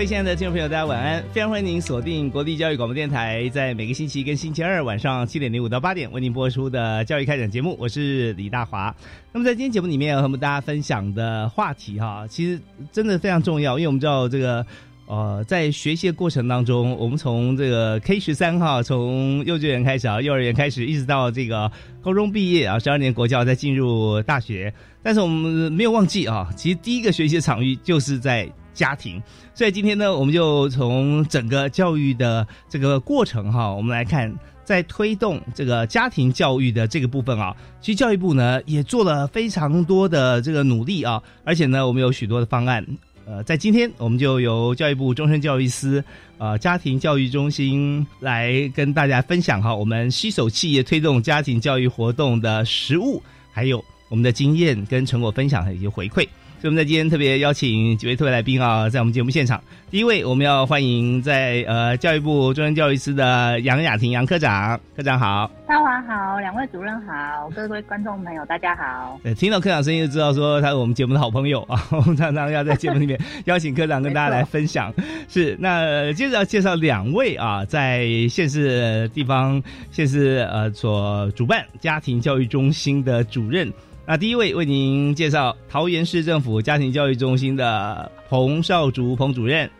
各位亲爱的听众朋友，大家晚安！非常欢迎您锁定国立教育广播电台，在每个星期跟星期二晚上七点零五到八点为您播出的教育开讲节目，我是李大华。那么在今天节目里面要和大家分享的话题哈，其实真的非常重要，因为我们知道这个呃，在学习的过程当中，我们从这个 K 十三号，从幼稚园开始啊，幼儿园开始，一直到这个高中毕业啊，十二年国教再进入大学，但是我们没有忘记啊，其实第一个学习的场域就是在。家庭，所以今天呢，我们就从整个教育的这个过程哈，我们来看，在推动这个家庭教育的这个部分啊，其实教育部呢也做了非常多的这个努力啊，而且呢，我们有许多的方案。呃，在今天，我们就由教育部终身教育司呃家庭教育中心来跟大家分享哈，我们携手企业推动家庭教育活动的实物，还有我们的经验跟成果分享以及回馈。所以我们在今天特别邀请几位特别来宾啊，在我们节目现场。第一位，我们要欢迎在呃教育部中央教育司的杨雅婷杨科长，科长好。大华好，两位主任好，各位观众朋友大家好。对，听到科长声音就知道说他是我们节目的好朋友啊。我们常常要在节目里面邀请科长跟大家来分享。是，那接着要介绍两位啊，在县市地方县市呃所主办家庭教育中心的主任。那第一位为您介绍桃园市政府家庭教育中心的彭少竹彭主任。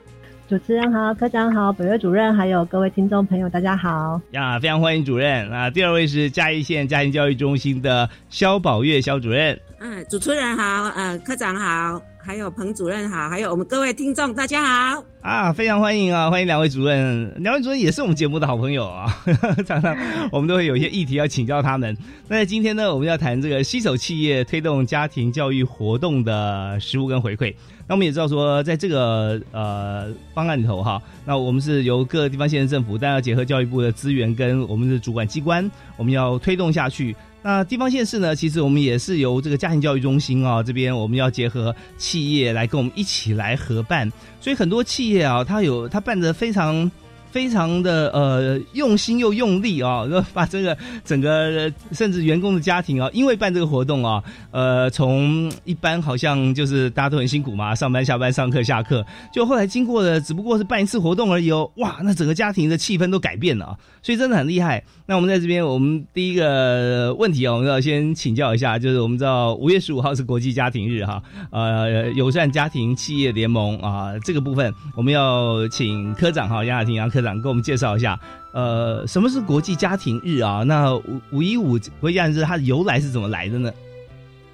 主持人好，科长好，本月主任还有各位听众朋友，大家好。呀，非常欢迎主任。那，第二位是嘉义县家庭教育中心的肖宝月肖主任。嗯，主持人好，呃，科长好。还有彭主任好，还有我们各位听众大家好啊，非常欢迎啊，欢迎两位主任，两位主任也是我们节目的好朋友啊，常常我们都会有一些议题要请教他们。那今天呢，我们要谈这个携手企业推动家庭教育活动的实务跟回馈。那我们也知道说，在这个呃方案里头哈，那我们是由各地方县政府，但要结合教育部的资源跟我们的主管机关，我们要推动下去。那地方县市呢？其实我们也是由这个家庭教育中心啊，这边我们要结合企业来跟我们一起来合办，所以很多企业啊，它有它办的非常。非常的呃用心又用力啊，把这个整个甚至员工的家庭啊，因为办这个活动啊，呃，从一般好像就是大家都很辛苦嘛，上班下班上课下课，就后来经过了只不过是办一次活动而已哦，哇，那整个家庭的气氛都改变了，所以真的很厉害。那我们在这边，我们第一个问题啊，我们要先请教一下，就是我们知道五月十五号是国际家庭日哈，呃，友善家庭企业联盟啊，这个部分我们要请科长哈杨雅婷杨科。长给我们介绍一下，呃，什么是国际家庭日啊？那五五一五国际家庭日它的由来是怎么来的呢？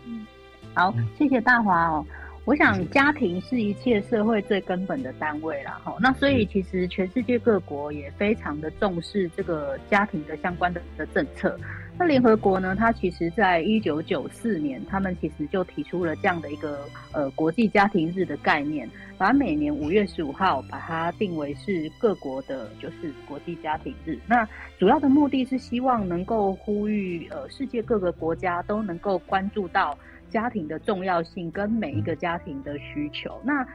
嗯，好，谢谢大华哦。我想家庭是一切社会最根本的单位了哈。那所以其实全世界各国也非常的重视这个家庭的相关的的政策。那联合国呢？它其实在一九九四年，他们其实就提出了这样的一个呃国际家庭日的概念，把每年五月十五号把它定为是各国的就是国际家庭日。那主要的目的是希望能够呼吁呃世界各个国家都能够关注到家庭的重要性跟每一个家庭的需求。那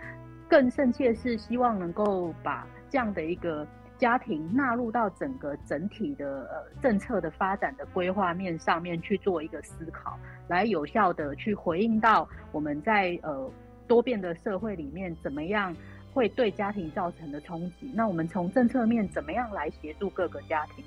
更深切是希望能够把这样的一个。家庭纳入到整个整体的呃政策的发展的规划面上面去做一个思考，来有效的去回应到我们在呃多变的社会里面怎么样会对家庭造成的冲击。那我们从政策面怎么样来协助各个家庭？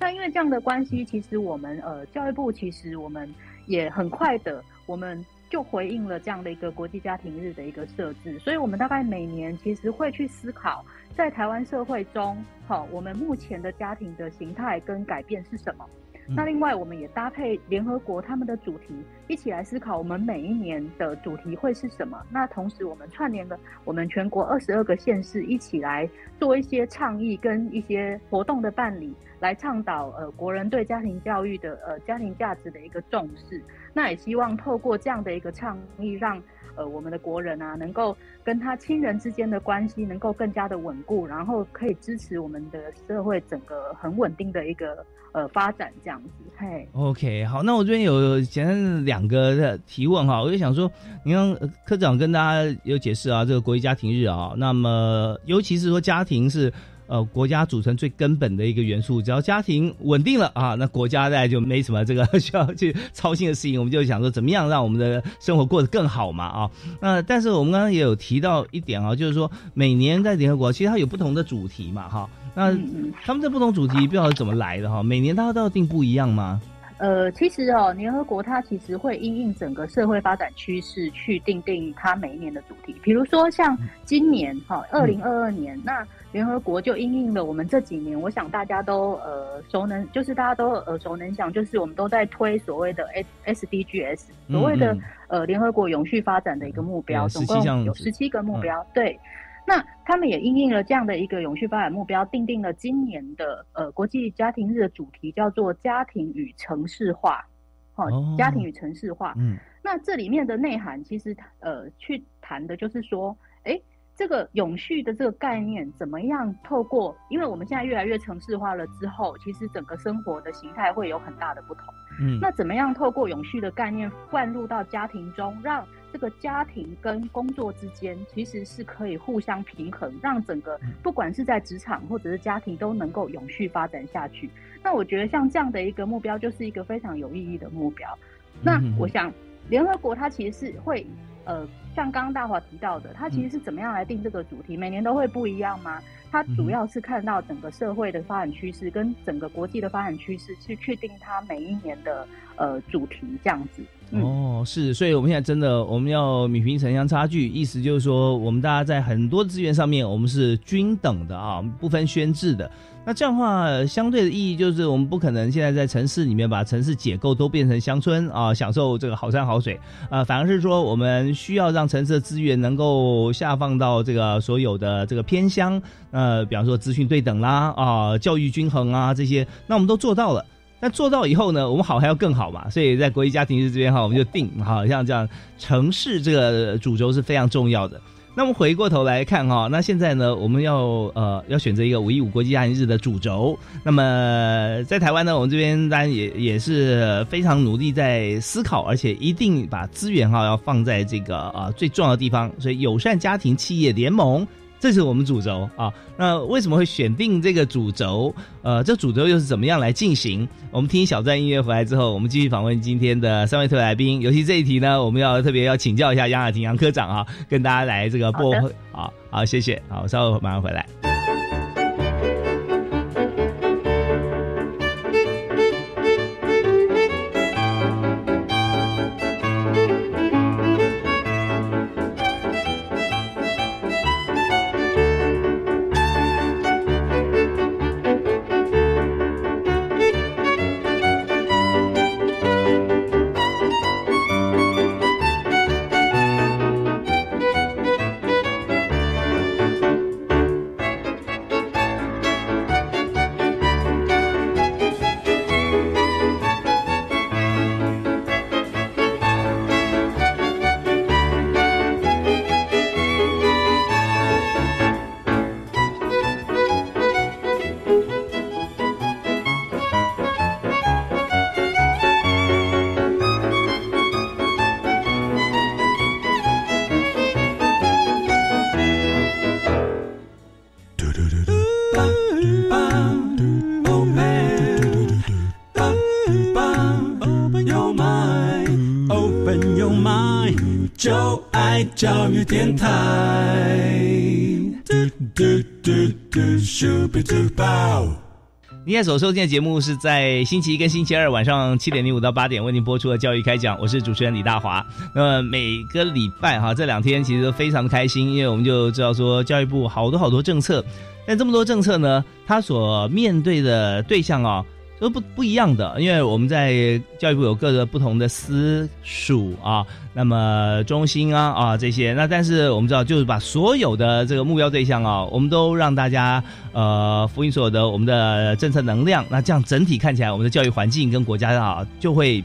那因为这样的关系，其实我们呃教育部其实我们也很快的，我们就回应了这样的一个国际家庭日的一个设置，所以我们大概每年其实会去思考，在台湾社会中，好，我们目前的家庭的形态跟改变是什么。那另外，我们也搭配联合国他们的主题，一起来思考我们每一年的主题会是什么。那同时，我们串联了我们全国二十二个县市，一起来做一些倡议跟一些活动的办理，来倡导呃国人对家庭教育的呃家庭价值的一个重视。那也希望透过这样的一个倡议，让呃我们的国人啊，能够跟他亲人之间的关系能够更加的稳固，然后可以支持我们的社会整个很稳定的一个。呃，发展这样子，嘿，OK，好，那我这边有简单两个的提问哈，我就想说，你看科长跟大家有解释啊，这个国际家庭日啊，那么尤其是说家庭是。呃，国家组成最根本的一个元素，只要家庭稳定了啊，那国家在就没什么这个 需要去操心的事情。我们就想说，怎么样让我们的生活过得更好嘛啊？那但是我们刚刚也有提到一点啊，就是说每年在联合国，其实它有不同的主题嘛哈。那他们这不同主题不知道是怎么来的哈？每年它都要定不一样吗？呃，其实哦，联合国它其实会因应整个社会发展趋势去定定它每一年的主题。比如说像今年哈，二零二二年那。联合国就因应了我们这几年，我想大家都呃熟能，就是大家都耳熟能详，就是我们都在推所谓的 S S D G S，所谓的呃联合国永续发展的一个目标，总共有十七个目标。对，那他们也应应了这样的一个永续发展目标，定定了今年的呃国际家庭日的主题叫做家庭与城市化，好，家庭与城市化。嗯，那这里面的内涵其实呃去谈的就是说，哎。这个永续的这个概念怎么样？透过，因为我们现在越来越城市化了之后，其实整个生活的形态会有很大的不同。嗯，那怎么样透过永续的概念灌入到家庭中，让这个家庭跟工作之间其实是可以互相平衡，让整个不管是在职场或者是家庭都能够永续发展下去。那我觉得像这样的一个目标，就是一个非常有意义的目标。那我想，联合国它其实是会。呃，像刚刚大华提到的，它其实是怎么样来定这个主题？每年都会不一样吗？它主要是看到整个社会的发展趋势跟整个国际的发展趋势，去确定它每一年的呃主题这样子。哦，是，所以我们现在真的我们要米平城乡差距，意思就是说，我们大家在很多资源上面，我们是均等的啊，不分宣制的。那这样的话，相对的意义就是，我们不可能现在在城市里面把城市解构都变成乡村啊，享受这个好山好水啊，反而是说，我们需要让城市的资源能够下放到这个所有的这个偏乡，呃，比方说资讯对等啦啊，教育均衡啊这些，那我们都做到了。那做到以后呢，我们好还要更好嘛，所以在国际家庭日这边哈，我们就定好像这样城市这个主轴是非常重要的。那么回过头来看哈，那现在呢，我们要呃要选择一个五一五国际家庭日的主轴。那么在台湾呢，我们这边当然也也是非常努力在思考，而且一定把资源哈要放在这个啊最重要的地方。所以友善家庭企业联盟。这是我们主轴啊，那为什么会选定这个主轴？呃，这主轴又是怎么样来进行？我们听小站音乐回来之后，我们继续访问今天的三位特来宾。尤其这一题呢，我们要特别要请教一下杨雅婷杨科长啊，跟大家来这个播。好好，谢谢，好，稍后马上回来。教育电台。嘟嘟嘟嘟，咻比嘟爆。您现在所收听的节目是在星期一跟星期二晚上七点零五到八点为您播出的教育开讲，我是主持人李大华。那么每个礼拜哈，这两天其实都非常的开心，因为我们就知道说教育部好多好多政策，但这么多政策呢，它所面对的对象啊。都不不一样的，因为我们在教育部有各个不同的私属啊，那么中心啊啊这些，那但是我们知道，就是把所有的这个目标对象啊，我们都让大家呃，福音所有的我们的政策能量，那这样整体看起来，我们的教育环境跟国家啊就会。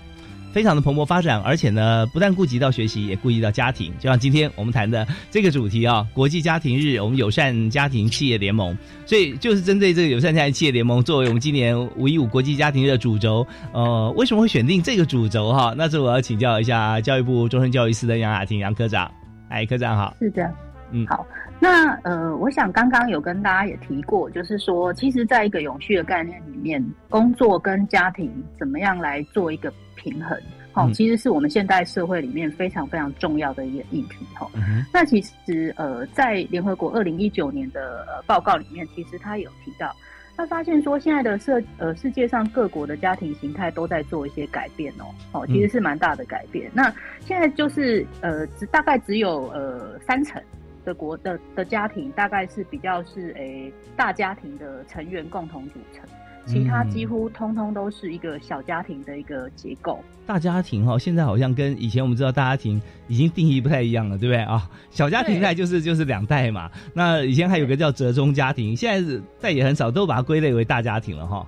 非常的蓬勃发展，而且呢，不但顾及到学习，也顾及到家庭。就像今天我们谈的这个主题啊，国际家庭日，我们友善家庭企业联盟，所以就是针对这个友善家庭企业联盟作为我们今年五一五国际家庭日的主轴。呃，为什么会选定这个主轴哈？那这我要请教一下教育部终身教育司的杨雅婷杨科长。哎，科长好。是的，嗯，好。那呃，我想刚刚有跟大家也提过，就是说，其实在一个永续的概念里面，工作跟家庭怎么样来做一个。平衡，好，其实是我们现代社会里面非常非常重要的一个议题，哈。那其实呃，在联合国二零一九年的呃报告里面，其实他有提到，他发现说现在的社呃世界上各国的家庭形态都在做一些改变哦，哦，其实是蛮大的改变。那现在就是呃，只大概只有呃三成的国的的家庭，大概是比较是诶大家庭的成员共同组成。其他几乎通通都是一个小家庭的一个结构。大家庭哈，现在好像跟以前我们知道大家庭已经定义不太一样了，对不对啊？小家庭在就是就是两代嘛。那以前还有个叫折中家庭，现在是再也很少都把它归类为大家庭了哈。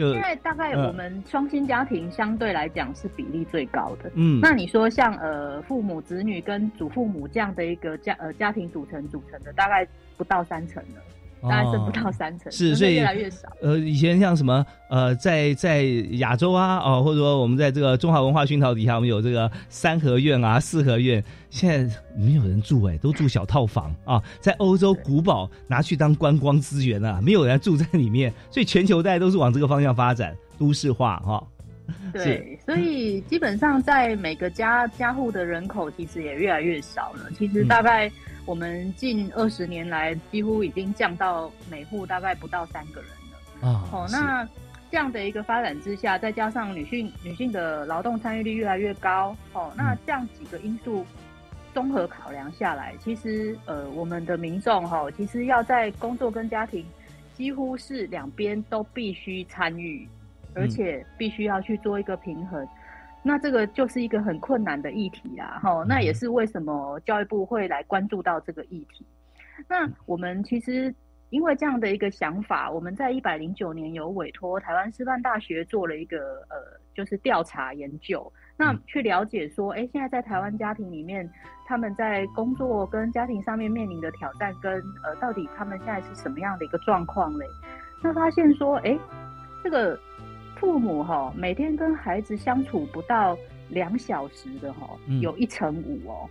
就现在大概我们双薪家庭相对来讲是比例最高的。嗯，那你说像呃父母子女跟祖父母这样的一个家呃家庭组成组成的，大概不到三成了。大概剩不到三成，是所以越来越少。呃，以前像什么呃，在在亚洲啊，哦，或者说我们在这个中华文化熏陶底下，我们有这个三合院啊、四合院，现在没有人住哎，都住小套房啊。在欧洲古堡拿去当观光资源啊，没有人住在里面，所以全球大家都是往这个方向发展，都市化哈。对，所以基本上在每个家家户的人口其实也越来越少了。其实大概。我们近二十年来几乎已经降到每户大概不到三个人了啊。哦，那这样的一个发展之下，再加上女性女性的劳动参与率越来越高，哦，那这样几个因素综合考量下来，其实呃，我们的民众哈，其实要在工作跟家庭几乎是两边都必须参与，而且必须要去做一个平衡。那这个就是一个很困难的议题啦，哈，那也是为什么教育部会来关注到这个议题。那我们其实因为这样的一个想法，我们在一百零九年有委托台湾师范大学做了一个呃，就是调查研究，那去了解说，哎，现在在台湾家庭里面，他们在工作跟家庭上面面临的挑战，跟呃，到底他们现在是什么样的一个状况嘞？那发现说，哎，这个。父母哈每天跟孩子相处不到两小时的哈，有一成五哦。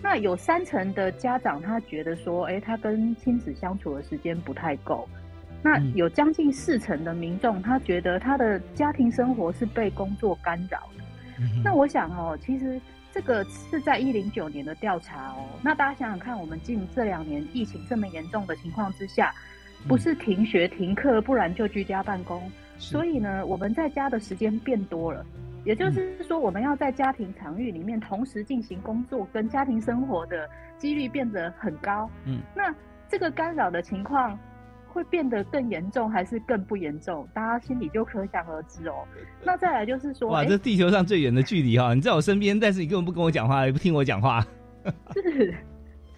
那有三成的家长他觉得说，哎，他跟亲子相处的时间不太够。那有将近四成的民众，他觉得他的家庭生活是被工作干扰的。那我想哦，其实这个是在一零九年的调查哦。那大家想想看，我们近这两年疫情这么严重的情况之下，不是停学停课，不然就居家办公。所以呢，我们在家的时间变多了，也就是说，我们要在家庭场域里面同时进行工作跟家庭生活的几率变得很高。嗯，那这个干扰的情况会变得更严重还是更不严重？大家心里就可想而知哦。那再来就是说，哇，这地球上最远的距离哈，你在我身边，但是你根本不跟我讲话，也不听我讲话。是。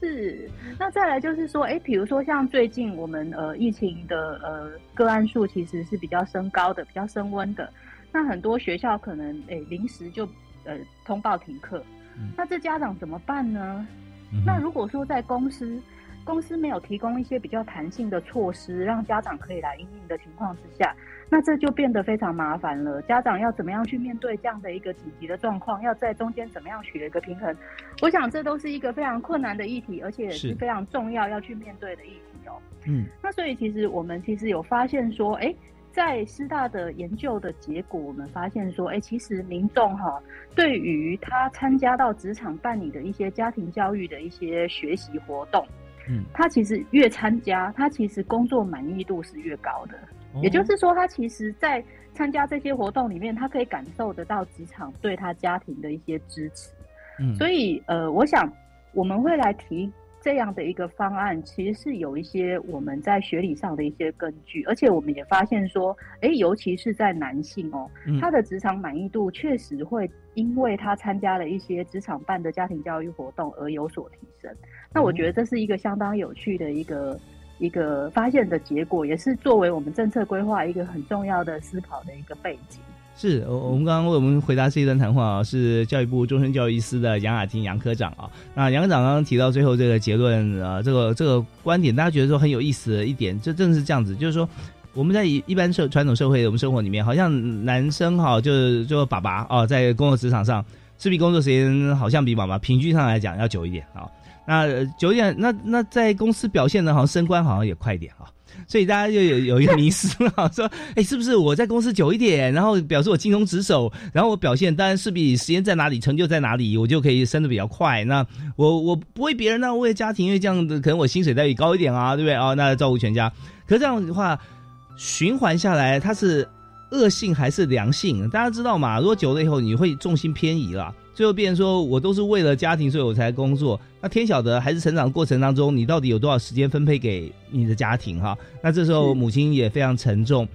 是，那再来就是说，哎，比如说像最近我们呃疫情的呃个案数其实是比较升高的，比较升温的，那很多学校可能哎临时就呃通报停课，那这家长怎么办呢？那如果说在公司。公司没有提供一些比较弹性的措施，让家长可以来应应的情况之下，那这就变得非常麻烦了。家长要怎么样去面对这样的一个紧急的状况？要在中间怎么样取得一个平衡？我想这都是一个非常困难的议题，而且也是非常重要要去面对的议题哦。嗯，那所以其实我们其实有发现说，哎，在师大的研究的结果，我们发现说，哎，其实民众哈对于他参加到职场办理的一些家庭教育的一些学习活动。嗯，他其实越参加，他其实工作满意度是越高的。也就是说，他其实，在参加这些活动里面，他可以感受得到职场对他家庭的一些支持。嗯，所以，呃，我想我们会来提这样的一个方案，其实是有一些我们在学理上的一些根据，而且我们也发现说，哎，尤其是在男性哦，他的职场满意度确实会因为他参加了一些职场办的家庭教育活动而有所提升。那我觉得这是一个相当有趣的一个。一个发现的结果，也是作为我们政策规划一个很重要的思考的一个背景。是，我我们刚刚为我们回答这一段谈话啊，是教育部终身教育司的杨雅婷杨科长啊。那杨科长刚刚提到最后这个结论啊，这个这个观点，大家觉得说很有意思的一点，就正是这样子，就是说我们在一一般社传统社会我们生活里面，好像男生哈，就是就爸爸啊，在工作职场上，是比工作时间好像比妈妈平均上来讲要久一点啊。那久一点，那那在公司表现的好像升官好像也快一点啊，所以大家就有有一个迷思了，说，哎，是不是我在公司久一点，然后表示我精通职守，然后我表现当然是比时间在哪里，成就在哪里，我就可以升的比较快。那我我不为别人呢，为家庭，因为这样的可能我薪水待遇高一点啊，对不对啊？那照顾全家，可这样的话循环下来，它是恶性还是良性？大家知道嘛？如果久了以后，你会重心偏移了。最后变成说我都是为了家庭，所以我才工作。那天晓得孩子成长过程当中，你到底有多少时间分配给你的家庭哈？那这时候母亲也非常沉重。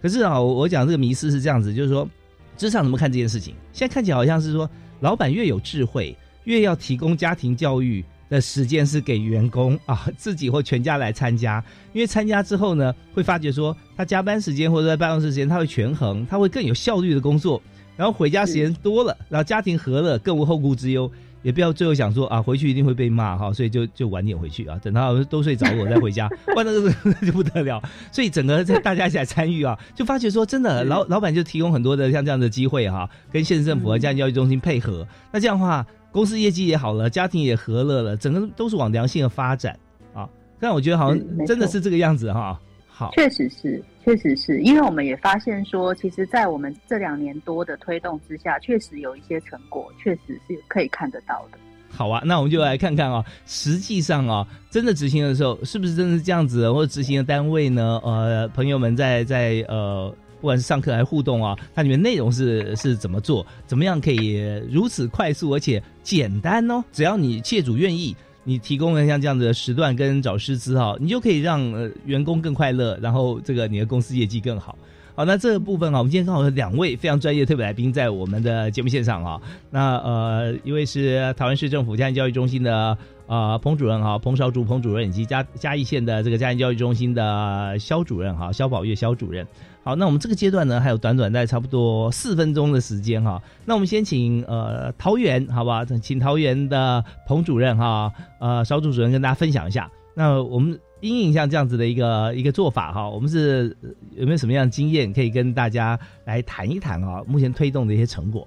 可是啊，我讲这个迷思是这样子，就是说职场怎么看这件事情？现在看起来好像是说，老板越有智慧，越要提供家庭教育的时间是给员工 啊，自己或全家来参加。因为参加之后呢，会发觉说他加班时间或者在办公室时间他会权衡，他会更有效率的工作。然后回家时间多了，然后家庭和乐，更无后顾之忧，也不要最后想说啊，回去一定会被骂哈，所以就就晚点回去啊，等到都睡着我再回家，哇，那个就不得了。所以整个在大家一起来参与啊，就发觉说真的，老老板就提供很多的像这样的机会哈，跟县政府和家庭教育中心配合，那这样的话，公司业绩也好了，家庭也和乐了，整个都是往良性的发展啊。但我觉得好像真的是这个样子哈。好，确实是。确实是因为我们也发现说，其实，在我们这两年多的推动之下，确实有一些成果，确实是可以看得到的。好啊，那我们就来看看啊，实际上啊，真的执行的时候，是不是真的是这样子？或者执行的单位呢？呃，朋友们在在呃，不管是上课还是互动啊，它里面内容是是怎么做？怎么样可以如此快速而且简单呢？只要你业主愿意。你提供了像这样的时段跟找师资哈，你就可以让呃员工更快乐，然后这个你的公司业绩更好。好，那这个部分哈，我们今天刚好有两位非常专业特别来宾在我们的节目现场啊。那呃，一位是台湾市政府家庭教育中心的呃彭主任哈，彭少竹彭主任，以及嘉嘉义县的这个家庭教育中心的肖主任哈，肖宝月肖主任。好，那我们这个阶段呢，还有短短在差不多四分钟的时间哈。那我们先请呃桃园，好吧，请桃园的彭主任哈，呃邵主任跟大家分享一下。那我们应应像这样子的一个一个做法哈，我们是有没有什么样的经验可以跟大家来谈一谈啊？目前推动的一些成果。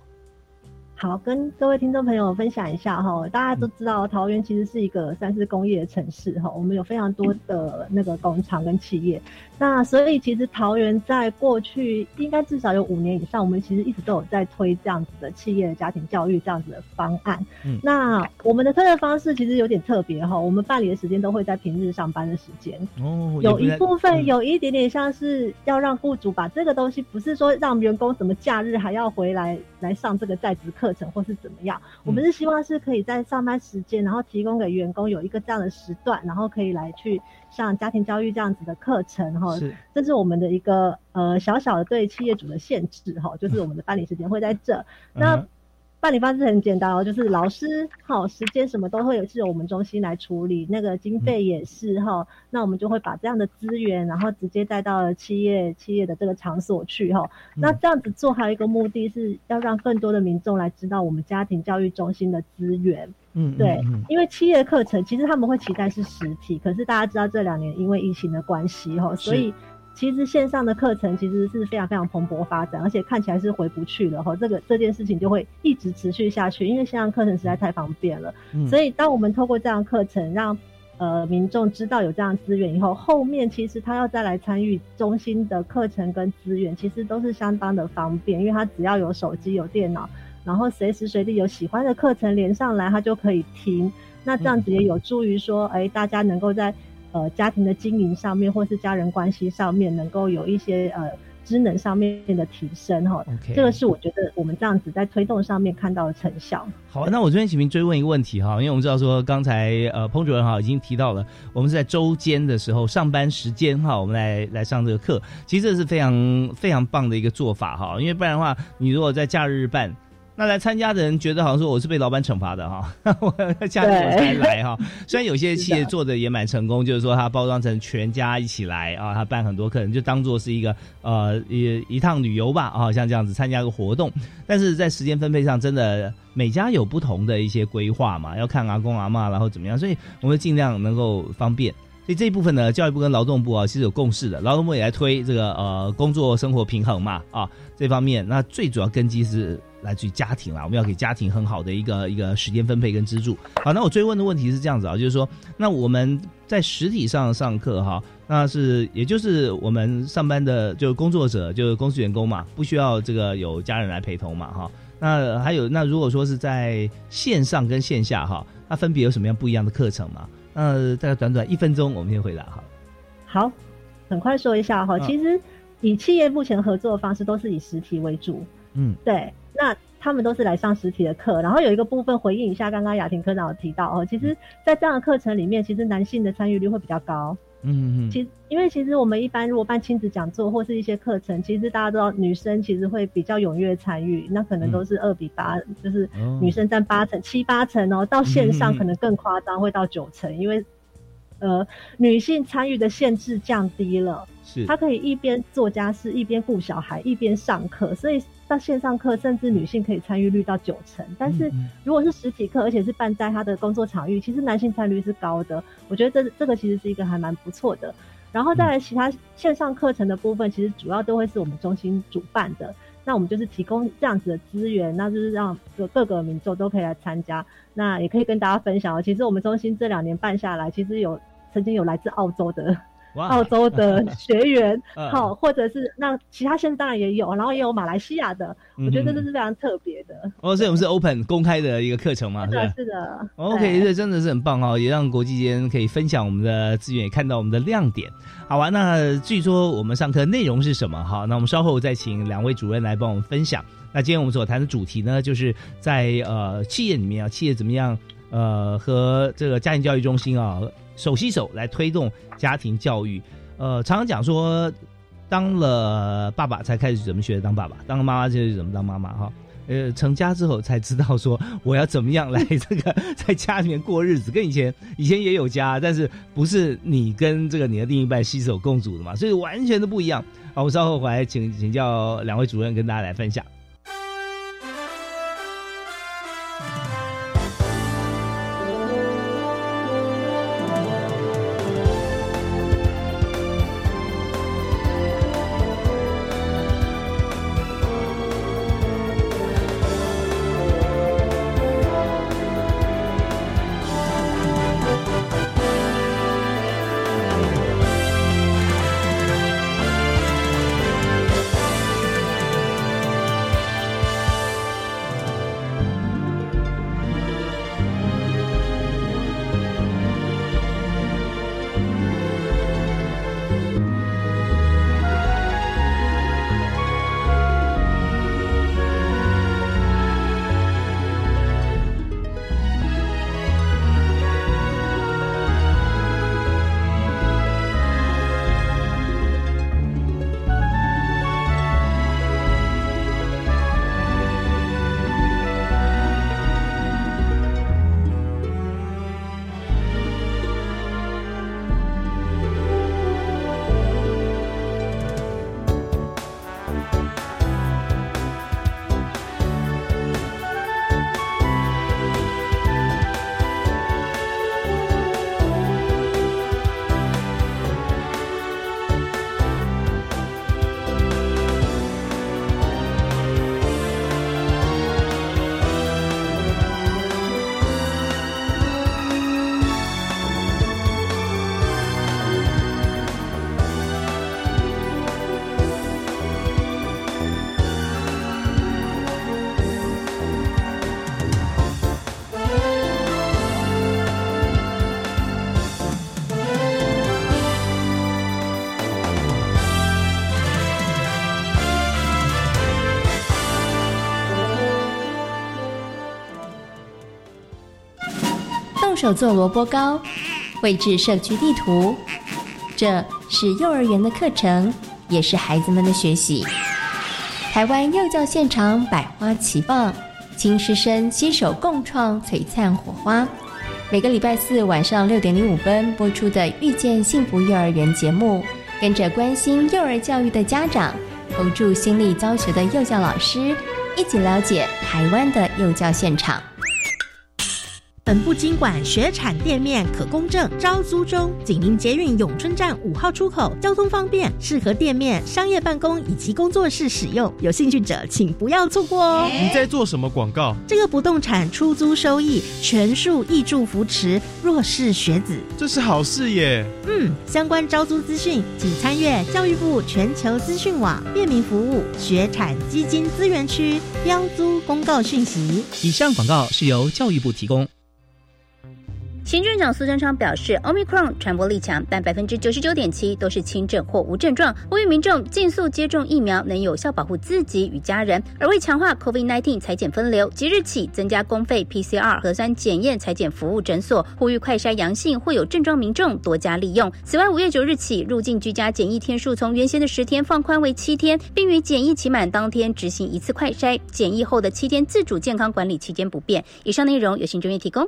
好，跟各位听众朋友分享一下哈，大家都知道桃园其实是一个算是工业城市哈，我们有非常多的那个工厂跟企业，那所以其实桃园在过去应该至少有五年以上，我们其实一直都有在推这样子的企业家庭教育这样子的方案。嗯，那我们的推的方式其实有点特别哈，我们办理的时间都会在平日上班的时间。哦，有一部分有一点点像是要让雇主把这个东西，不是说让员工什么假日还要回来来上这个在职课。课程或是怎么样，我们是希望是可以在上班时间，然后提供给员工有一个这样的时段，然后可以来去上家庭教育这样子的课程哈。是，这是我们的一个呃小小的对企业主的限制哈，就是我们的办理时间会在这。那办理方式很简单哦，就是老师好时间什么都会有是由我们中心来处理，那个经费也是哈，那我们就会把这样的资源，然后直接带到企业企业的这个场所去哈。那这样子做还有一个目的是要让更多的民众来知道我们家庭教育中心的资源，嗯，对，因为企业课程其实他们会期待是实体，可是大家知道这两年因为疫情的关系哈，所以。其实线上的课程其实是非常非常蓬勃发展，而且看起来是回不去了哈。这个这件事情就会一直持续下去，因为线上课程实在太方便了。所以当我们透过这样课程，让呃民众知道有这样资源以后，后面其实他要再来参与中心的课程跟资源，其实都是相当的方便，因为他只要有手机有电脑，然后随时随地有喜欢的课程连上来，他就可以听。那这样子也有助于说，哎，大家能够在呃家庭的经营上面，或是家人关系上面，能够有一些呃。职能上面的提升哈，这个是我觉得我们这样子在推动上面看到的成效。好，那我这边请您追问一个问题哈，因为我们知道说刚才呃彭主任哈已经提到了，我们是在周间的时候上班时间哈，我们来来上这个课，其实这是非常非常棒的一个做法哈，因为不然的话，你如果在假日办。那来参加的人觉得好像说我是被老板惩罚的哈，我家里我才来哈。虽然有些企业做的也蛮成功，就是说他包装成全家一起来啊，他办很多客人就当做是一个呃一一趟旅游吧啊，像这样子参加个活动。但是在时间分配上，真的每家有不同的一些规划嘛，要看阿公阿妈然后怎么样，所以我们尽量能够方便。所以这一部分呢，教育部跟劳动部啊，其实有共识的。劳动部也来推这个呃工作生活平衡嘛啊这方面，那最主要根基是。来自于家庭啦，我们要给家庭很好的一个一个时间分配跟资助。好，那我追问的问题是这样子啊，就是说，那我们在实体上上课哈，那是也就是我们上班的就是工作者，就是公司员工嘛，不需要这个有家人来陪同嘛哈。那还有，那如果说是在线上跟线下哈，那分别有什么样不一样的课程嘛？那大概短短一分钟，我们先回答哈。好，很快说一下哈，其实以企业目前合作的方式都是以实体为主，嗯，对。那他们都是来上实体的课，然后有一个部分回应一下刚刚雅婷科长有提到哦，其实，在这样的课程里面，其实男性的参与率会比较高。嗯嗯。其实，因为其实我们一般如果办亲子讲座或是一些课程，其实大家都知道女生其实会比较踊跃参与，那可能都是二比八，就是女生占八成、七八成哦，到线上可能更夸张，会到九成，因为呃女性参与的限制降低了，是她可以一边做家事，一边顾小孩，一边上课，所以。到线上课，甚至女性可以参与率到九成。但是如果是实体课，而且是办在他的工作场域，其实男性参与率是高的。我觉得这这个其实是一个还蛮不错的。然后再来其他线上课程的部分，其实主要都会是我们中心主办的。那我们就是提供这样子的资源，那就是让各各个民众都可以来参加。那也可以跟大家分享哦，其实我们中心这两年办下来，其实有曾经有来自澳洲的。澳洲的学员，好，或者是那其他县当然也有，然后也有马来西亚的，我觉得这是非常特别的。哦，所以我们是 open 公开的一个课程嘛，是的，是的。OK，这真的是很棒哦，也让国际间可以分享我们的资源，也看到我们的亮点。好啊，那据说我们上课内容是什么？哈，那我们稍后再请两位主任来帮我们分享。那今天我们所谈的主题呢，就是在呃企业里面啊，企业怎么样呃和这个家庭教育中心啊。手携手来推动家庭教育，呃，常常讲说，当了爸爸才开始怎么学当爸爸，当了妈妈就是怎么当妈妈哈，呃，成家之后才知道说我要怎么样来这个 在家里面过日子，跟以前以前也有家，但是不是你跟这个你的另一半携手共组的嘛，所以完全都不一样。好，我稍后回来请请教两位主任跟大家来分享。手做萝卜糕，绘制社区地图。这是幼儿园的课程，也是孩子们的学习。台湾幼教现场百花齐放，亲师生携手共创璀璨火花。每个礼拜四晚上六点零五分播出的《遇见幸福幼儿园》节目，跟着关心幼儿教育的家长，投注心力教学的幼教老师，一起了解台湾的幼教现场。本部经管学产店面可公证招租中，紧邻捷运永春站五号出口，交通方便，适合店面、商业办公以及工作室使用。有兴趣者请不要错过哦！你在做什么广告？这个不动产出租收益全数挹注扶持弱势学子，这是好事耶！嗯，相关招租资讯请参阅教育部全球资讯网便民服务学产基金资源区标租公告讯息。以上广告是由教育部提供。行政长苏贞昌表示，Omicron 传播力强，但百分之九十九点七都是轻症或无症状，呼吁民众尽速接种疫苗，能有效保护自己与家人。而为强化 COVID-19 裁剪分流，即日起增加公费 PCR 核酸检验裁剪服务诊所，呼吁快筛阳性或有症状民众多加利用。此外，五月九日起，入境居家检疫天数从原先的十天放宽为七天，并于检疫期满当天执行一次快筛，检疫后的七天自主健康管理期间不变。以上内容由行政院提供。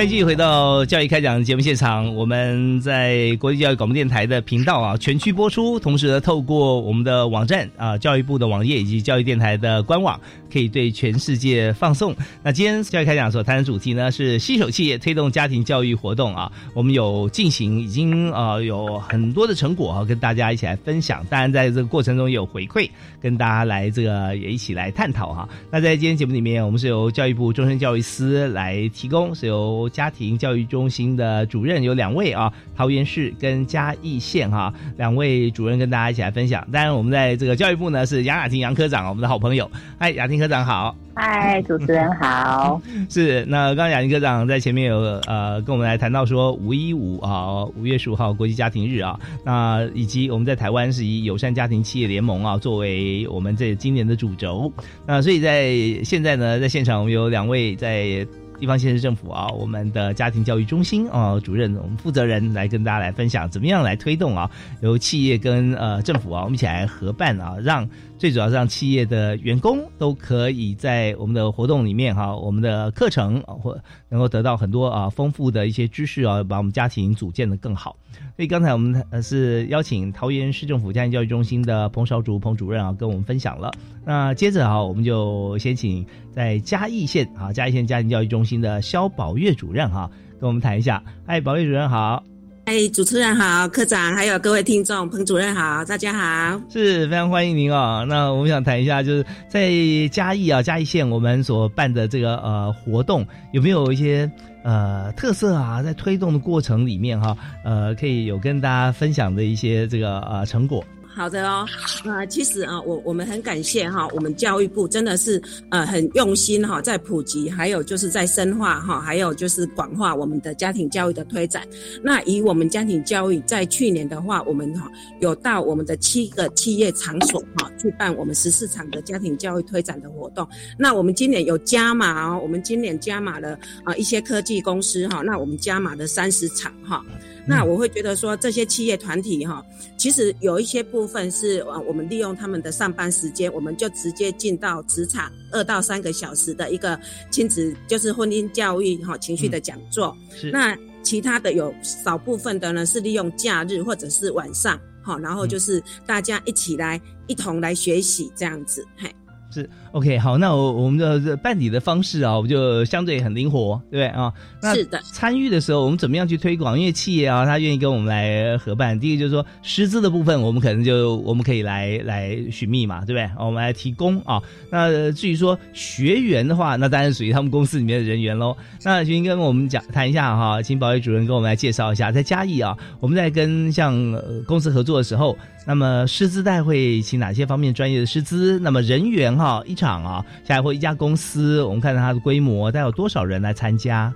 欢迎继续回到教育开讲节目现场，我们在国际教育广播电台的频道啊全区播出，同时呢透过我们的网站啊教育部的网页以及教育电台的官网，可以对全世界放送。那今天教育开讲所谈的主题呢是新手企业推动家庭教育活动啊，我们有进行已经呃有很多的成果啊跟大家一起来分享，当然在这个过程中有回馈，跟大家来这个也一起来探讨哈。那在今天节目里面，我们是由教育部终身教育司来提供，是由家庭教育中心的主任有两位啊，桃园市跟嘉义县哈两位主任跟大家一起来分享。当然，我们在这个教育部呢是杨雅婷杨科长，我们的好朋友。嗨，雅婷科长好。嗨，主持人好。是，那刚刚雅婷科长在前面有呃跟我们来谈到说五一五啊，五月十五号国际家庭日啊，那以及我们在台湾是以友善家庭企业联盟啊作为我们这今年的主轴。那所以在现在呢，在现场我们有两位在。地方县市政府啊，我们的家庭教育中心啊主任，我们负责人来跟大家来分享，怎么样来推动啊，由企业跟呃政府啊，我们一起来合办啊，让最主要是让企业的员工都可以在我们的活动里面哈，我们的课程或能够得到很多啊丰富的一些知识啊，把我们家庭组建的更好。所以刚才我们呃是邀请桃园市政府家庭教育中心的彭少竹彭主任啊，跟我们分享了。那接着啊，我们就先请在嘉义县啊嘉义县家庭教育中心的肖宝月主任哈，跟我们谈一下。哎，宝月主任好。哎，主持人好，科长还有各位听众，彭主任好，大家好，是非常欢迎您哦。那我们想谈一下，就是在嘉义啊嘉义县我们所办的这个呃活动，有没有一些呃特色啊？在推动的过程里面哈，呃，可以有跟大家分享的一些这个呃成果。好的哦，呃，其实啊，我我们很感谢哈，我们教育部真的是呃很用心哈，在普及，还有就是在深化哈，还有就是广化我们的家庭教育的推展。那以我们家庭教育在去年的话，我们哈有到我们的七个企业场所哈去办我们十四场的家庭教育推展的活动。那我们今年有加码哦，我们今年加码了啊一些科技公司哈，那我们加码了三十场哈。那我会觉得说，这些企业团体哈，其实有一些部分是呃，我们利用他们的上班时间，我们就直接进到职场二到三个小时的一个亲子，就是婚姻教育哈情绪的讲座。是。那其他的有少部分的呢，是利用假日或者是晚上哈，然后就是大家一起来一同来学习这样子，嘿。是 OK，好，那我我们的这办理的方式啊，我们就相对很灵活，对不对啊？那是的参与的时候，我们怎么样去推广？因为企业啊，他愿意跟我们来合办。第一个就是说，师资的部分，我们可能就我们可以来来寻觅嘛，对不对？我们来提供啊。那至于说学员的话，那当然属于他们公司里面的人员喽。那徐云跟我们讲谈一下哈，请保卫主任跟我们来介绍一下，在嘉义啊，我们在跟像呃公司合作的时候，那么师资带会请哪些方面专业的师资？那么人员哈，一场啊，下一或一家公司，我们看看它的规模，大概有多少人来参加？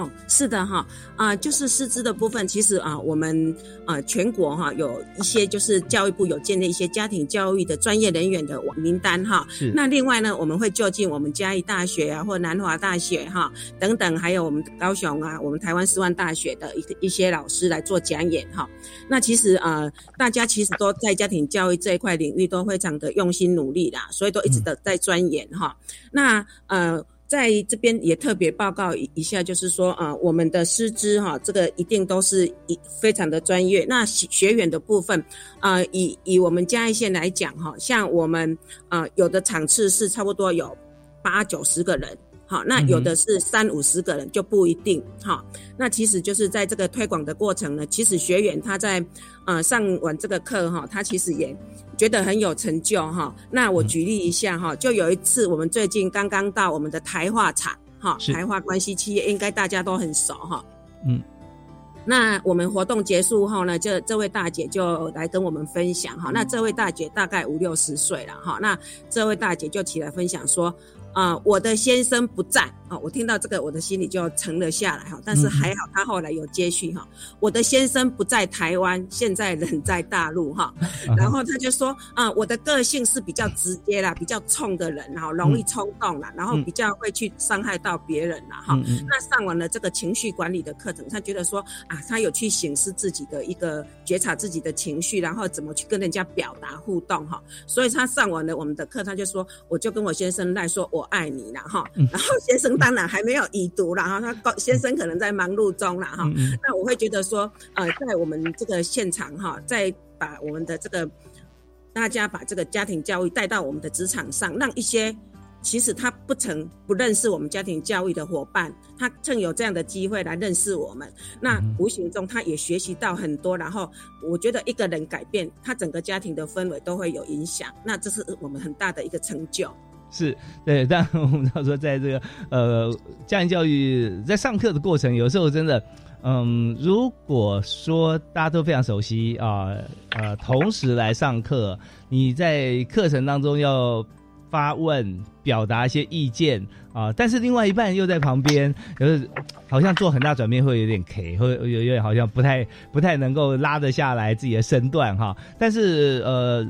哦，是的哈，啊、就是师资的部分，其实啊，我们啊全国哈有一些就是教育部有建立一些家庭教育的专业人员的网名单哈。是那另外呢，我们会就近我们嘉义大学啊，或南华大学哈等等，还有我们高雄啊，我们台湾师范大学的一个一些老师来做讲演哈。那其实呃，大家其实都在家庭教育这一块领域都非常的用心努力啦，所以都一直的在钻研哈。那呃。在这边也特别报告一一下，就是说啊、我们的师资哈，这个一定都是一非常的专业。那学员的部分，啊，以以我们嘉义县来讲哈，像我们啊、有的场次是差不多有八九十个人。好，那有的是三五十个人就不一定哈。那其实就是在这个推广的过程呢，其实学员他在呃上完这个课哈，他其实也觉得很有成就哈。那我举例一下哈，就有一次我们最近刚刚到我们的台化厂哈，台化关系企业应该大家都很熟哈。嗯，那我们活动结束后呢，这这位大姐就来跟我们分享哈。那这位大姐大概五六十岁了哈。那这位大姐就起来分享说，啊、我的先生不在啊、我听到这个，我的心里就沉了下来哈。但是还好，他后来有接续哈。我的先生不在台湾，现在人在大陆哈。然后他就说啊、我的个性是比较直接啦，比较冲的人，然后容易冲动啦，然后比较会去伤害到别人啦哈。那上完了这个情绪管理的课程，他觉得说啊，他有去显示自己的一个觉察自己的情绪，然后怎么去跟人家表达互动哈。所以他上完了我们的课，他就说，我就跟我先生赖说我爱你啦哈。嗯然后先生当然还没有已读了哈，他先生可能在忙碌中了哈。那我会觉得说，呃，在我们这个现场哈，在把我们的这个大家把这个家庭教育带到我们的职场上，让一些其实他不曾不认识我们家庭教育的伙伴，他趁有这样的机会来认识我们，那无形中他也学习到很多。然后我觉得一个人改变，他整个家庭的氛围都会有影响，那这是我们很大的一个成就。是对，但我们知道说，在这个呃家庭教育在上课的过程，有时候真的，嗯，如果说大家都非常熟悉啊呃同时来上课，你在课程当中要发问、表达一些意见啊，但是另外一半又在旁边，就是好像做很大转变会有点 K，会有有点好像不太不太能够拉得下来自己的身段哈，但是呃。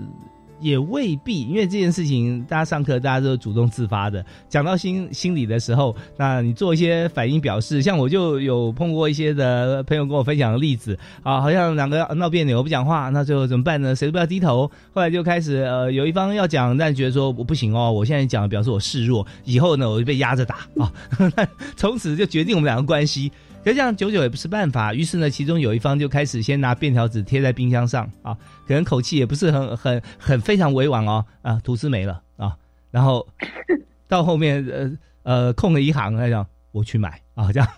也未必，因为这件事情，大家上课大家都主动自发的。讲到心心里的时候，那你做一些反应表示，像我就有碰过一些的朋友跟我分享的例子啊，好像两个闹别扭不讲话，那最后怎么办呢？谁都不要低头。后来就开始呃，有一方要讲，但觉得说我不行哦，我现在讲表示我示弱，以后呢我就被压着打啊，从此就决定我们两个关系。可是这样久久也不是办法，于是呢，其中有一方就开始先拿便条纸贴在冰箱上啊，可能口气也不是很很很非常委婉哦啊，吐司没了啊，然后到后面呃呃空了一行，他讲我去买。啊，这样，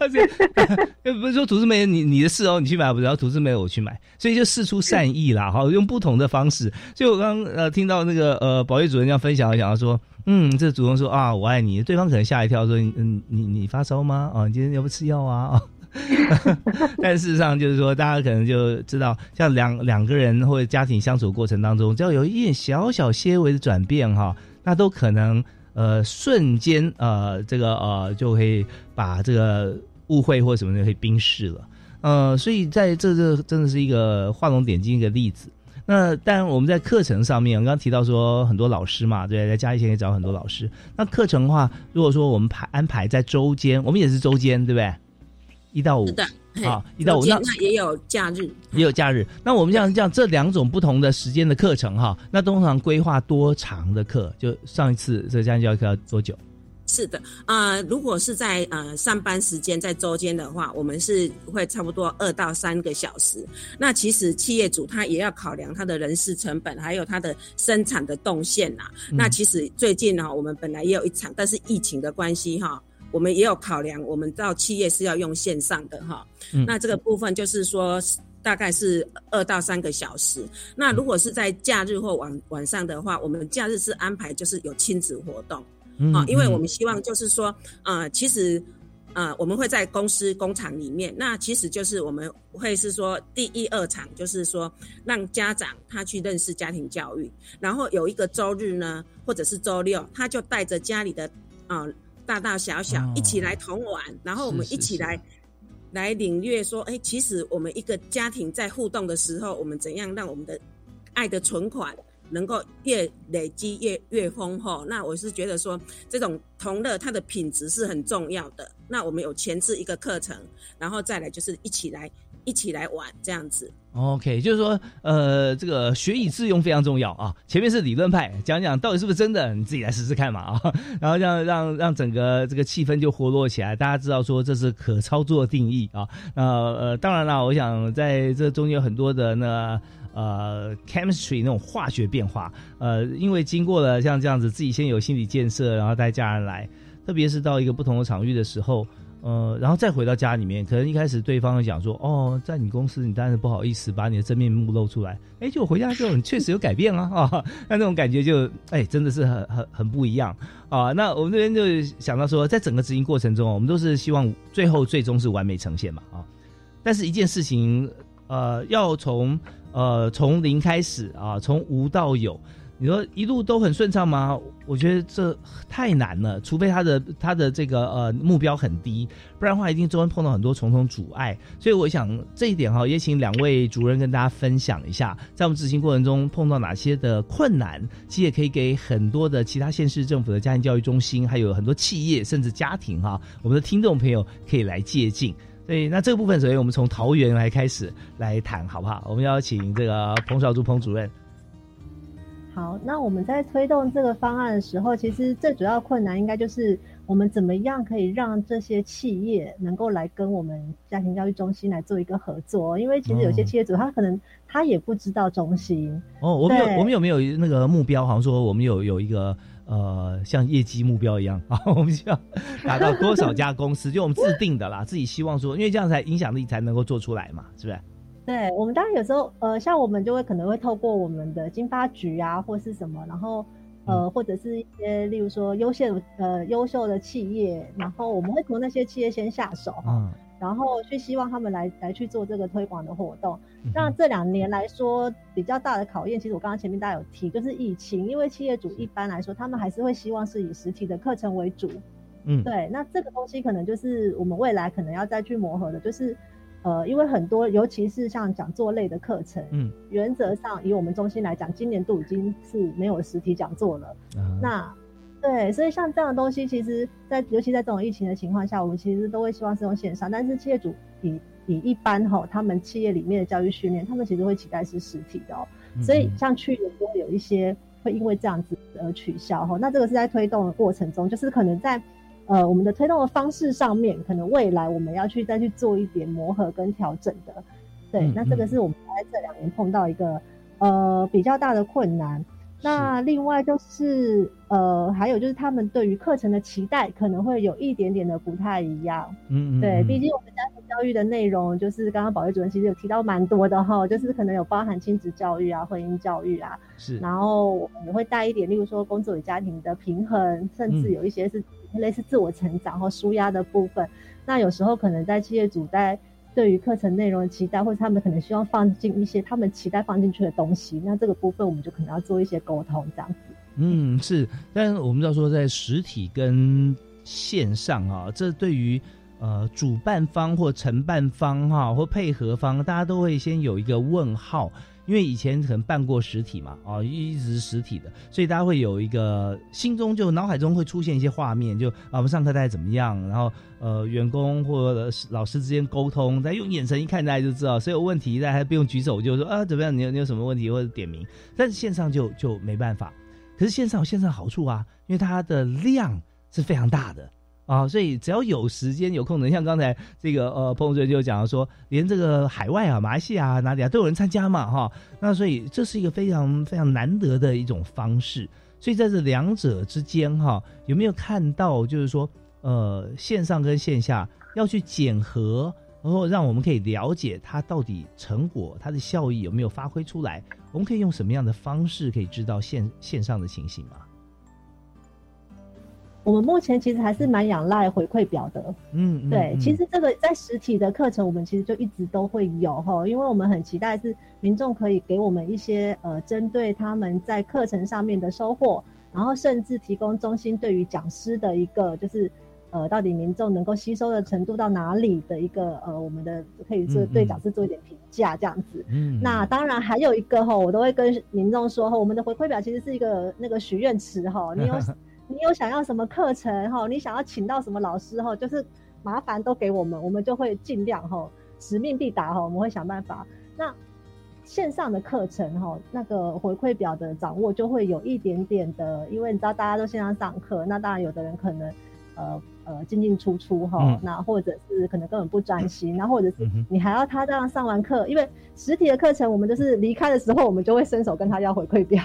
又不是说吐司没你你的事哦，你去买，不，然后吐司没了我去买，所以就事出善意啦，哈，用不同的方式。所以我刚刚呃听到那个呃保卫主任这样分享，讲到说，嗯，这主动说啊我爱你，对方可能吓一跳，说嗯你你发烧吗？啊，你今天要不吃药啊？啊。但事实上，就是说，大家可能就知道，像两两个人或者家庭相处过程当中，只要有一点小小些微的转变哈，那都可能呃瞬间呃这个呃就会把这个误会或什么的可以冰释了。呃，所以在这这真的是一个画龙点睛一个例子。那当然，我们在课程上面，我刚刚提到说很多老师嘛，对，在嘉义县也找很多老师。那课程的话，如果说我们排安排在周间，我们也是周间，对不对？一到五是的，嘿啊，一到五那也有假日，也有假日。那我们这样这样这两种不同的时间的课程哈，那通常规划多长的课？就上一次这个家庭教育课要多久？是的，呃，如果是在呃上班时间在周间的话，我们是会差不多二到三个小时。那其实企业主他也要考量他的人事成本，还有他的生产的动线呐、那其实最近呢、我们本来也有一场，但是疫情的关系哈、我们也有考量，我们到企业是要用线上的哈、嗯那这个部分就是说。大概是二到三个小时。那如果是在假日或晚晚上的话，我们假日是安排就是有亲子活动。嗯啊，因为嗯我们希望就是说，呃，其实，呃，我们会在公司工厂里面，那其实就是我们会是说第一二场，就是说让家长他去认识家庭教育，然后有一个周日呢，或者是周六，他就带着家里的啊、呃大大小小哦一起来同玩，然后我们一起来。来领略说，哎，其实我们一个家庭在互动的时候，我们怎样让我们的爱的存款能够越累积越越丰厚。那我是觉得说，这种同乐它的品质是很重要的。那我们有前置一个课程，然后再来就是一起来一起来玩这样子。OK，就是说，呃，这个学以致用非常重要啊。前面是理论派，讲讲到底是不是真的，你自己来试试看嘛啊。然后让让让整个这个气氛就活络起来，大家知道说这是可操作定义啊。那呃，当然了，我想在这中间有很多的那呃 chemistry 那种化学变化，呃，因为经过了像这样子，自己先有心理建设，然后带家人来，特别是到一个不同的场域的时候。呃，然后再回到家里面，可能一开始对方讲说，哦，在你公司你当然不好意思把你的真面目露出来，哎，就回家之后你确实有改变啊，啊，那那种感觉就，哎，真的是很很很不一样啊。那我们这边就想到说，在整个执行过程中，我们都是希望最后最终是完美呈现嘛，啊，但是一件事情，呃，要从呃从零开始啊，从无到有。你说一路都很顺畅吗？我觉得这太难了，除非他的他的这个呃目标很低，不然的话一定中间碰到很多重重阻碍。所以我想这一点哈，也请两位主任跟大家分享一下，在我们执行过程中碰到哪些的困难，其实也可以给很多的其他县市政府的家庭教育中心，还有很多企业甚至家庭哈，我们的听众朋友可以来借鉴。所以那这个部分，首先我们从桃园来开始来谈，好不好？我们邀请这个彭少珠彭主任。好，那我们在推动这个方案的时候，其实最主要困难应该就是我们怎么样可以让这些企业能够来跟我们家庭教育中心来做一个合作，因为其实有些企业主他可能他也不知道中心。哦，我们有我们有没有那个目标？好像说我们有有一个呃，像业绩目标一样啊，我们需要 达到多少家公司？就我们自定的啦，自己希望说，因为这样才影响力才能够做出来嘛，是不是？对我们当然有时候，呃，像我们就会可能会透过我们的经发局啊，或是什么，然后呃，或者是一些例如说优秀的呃优秀的企业，然后我们会从那些企业先下手哈，嗯。然后去希望他们来来去做这个推广的活动。嗯。那这两年来说比较大的考验，其实我刚刚前面大家有提，就是疫情，因为企业主一般来说他们还是会希望是以实体的课程为主，嗯，对，那这个东西可能就是我们未来可能要再去磨合的，就是呃，因为很多尤其是像讲座类的课程，嗯，原则上以我们中心来讲，今年度已经是没有实体讲座了。嗯那对，所以像这样的东西，其实在尤其在这种疫情的情况下，我们其实都会希望是用线上，但是企业主以以一般哈，他们企业里面的教育训练，他们其实会期待是实体的哦。所以像去年就有一些会因为这样子而取消哈，那这个是在推动的过程中，就是可能在呃我们的推动的方式上面，可能未来我们要去再去做一点磨合跟调整的。对，嗯那这个是我们在这两年碰到一个呃比较大的困难。那另外就是呃，还有就是他们对于课程的期待可能会有一点点的不太一样。嗯嗯，对，嗯毕竟我们家庭教育的内容，就是刚刚保卫主任其实有提到蛮多的哈，就是可能有包含亲子教育啊、婚姻教育啊，是，然后我们也会带一点，例如说工作与家庭的平衡，甚至嗯有一些是类似自我成长或舒压的部分。那有时候可能在企业主在对于课程内容的期待，或者他们可能希望放进一些他们期待放进去的东西，那这个部分我们就可能要做一些沟通，这样子。嗯，是，但我们知道说，在实体跟线上啊，这对于呃主办方或承办方哈、或配合方，大家都会先有一个问号，因为以前可能办过实体嘛，啊，一直实体的，所以大家会有一个心中就脑海中会出现一些画面，就啊我们上课大概怎么样，然后呃员工或者老师之间沟通，再用眼神一看大家就知道，所有问题大家不用举手就说啊怎么样，你有你有什么问题或者点名，但是线上就就没办法。可是线上有线上好处啊，因为它的量是非常大的啊，所以只要有时间有空能，像刚才这个呃彭主任就讲说，连这个海外啊，马来西亚哪里啊都有人参加嘛哈，那所以这是一个非常非常难得的一种方式。所以在这两者之间哈，有没有看到就是说呃线上跟线下要去检核？然后让我们可以了解它到底成果、它的效益有没有发挥出来？我们可以用什么样的方式可以知道线线上的情形吗？我们目前其实还是蛮仰赖回馈表的。嗯，对，其实这个在实体的课程，我们其实就一直都会有哈，因为我们很期待是民众可以给我们一些呃，针对他们在课程上面的收获，然后甚至提供中心对于讲师的一个就是。呃，到底民众能够吸收的程度到哪里的一个呃，我们的可以做对讲师做一点评价这样子。嗯，那当然还有一个哈，我都会跟民众说哈，我们的回馈表其实是一个那个许愿池哈，你有 你有想要什么课程哈，你想要请到什么老师哈，就是麻烦都给我们，我们就会尽量哈，使命必达哈，我们会想办法。那线上的课程哈，那个回馈表的掌握就会有一点点的，因为你知道大家都线上上课，那当然有的人可能呃。呃，进进出出哈，那或者是可能根本不专心，然后或者是你还要他这样上完课，因为实体的课程我们就是离开的时候，我们就会伸手跟他要回馈表。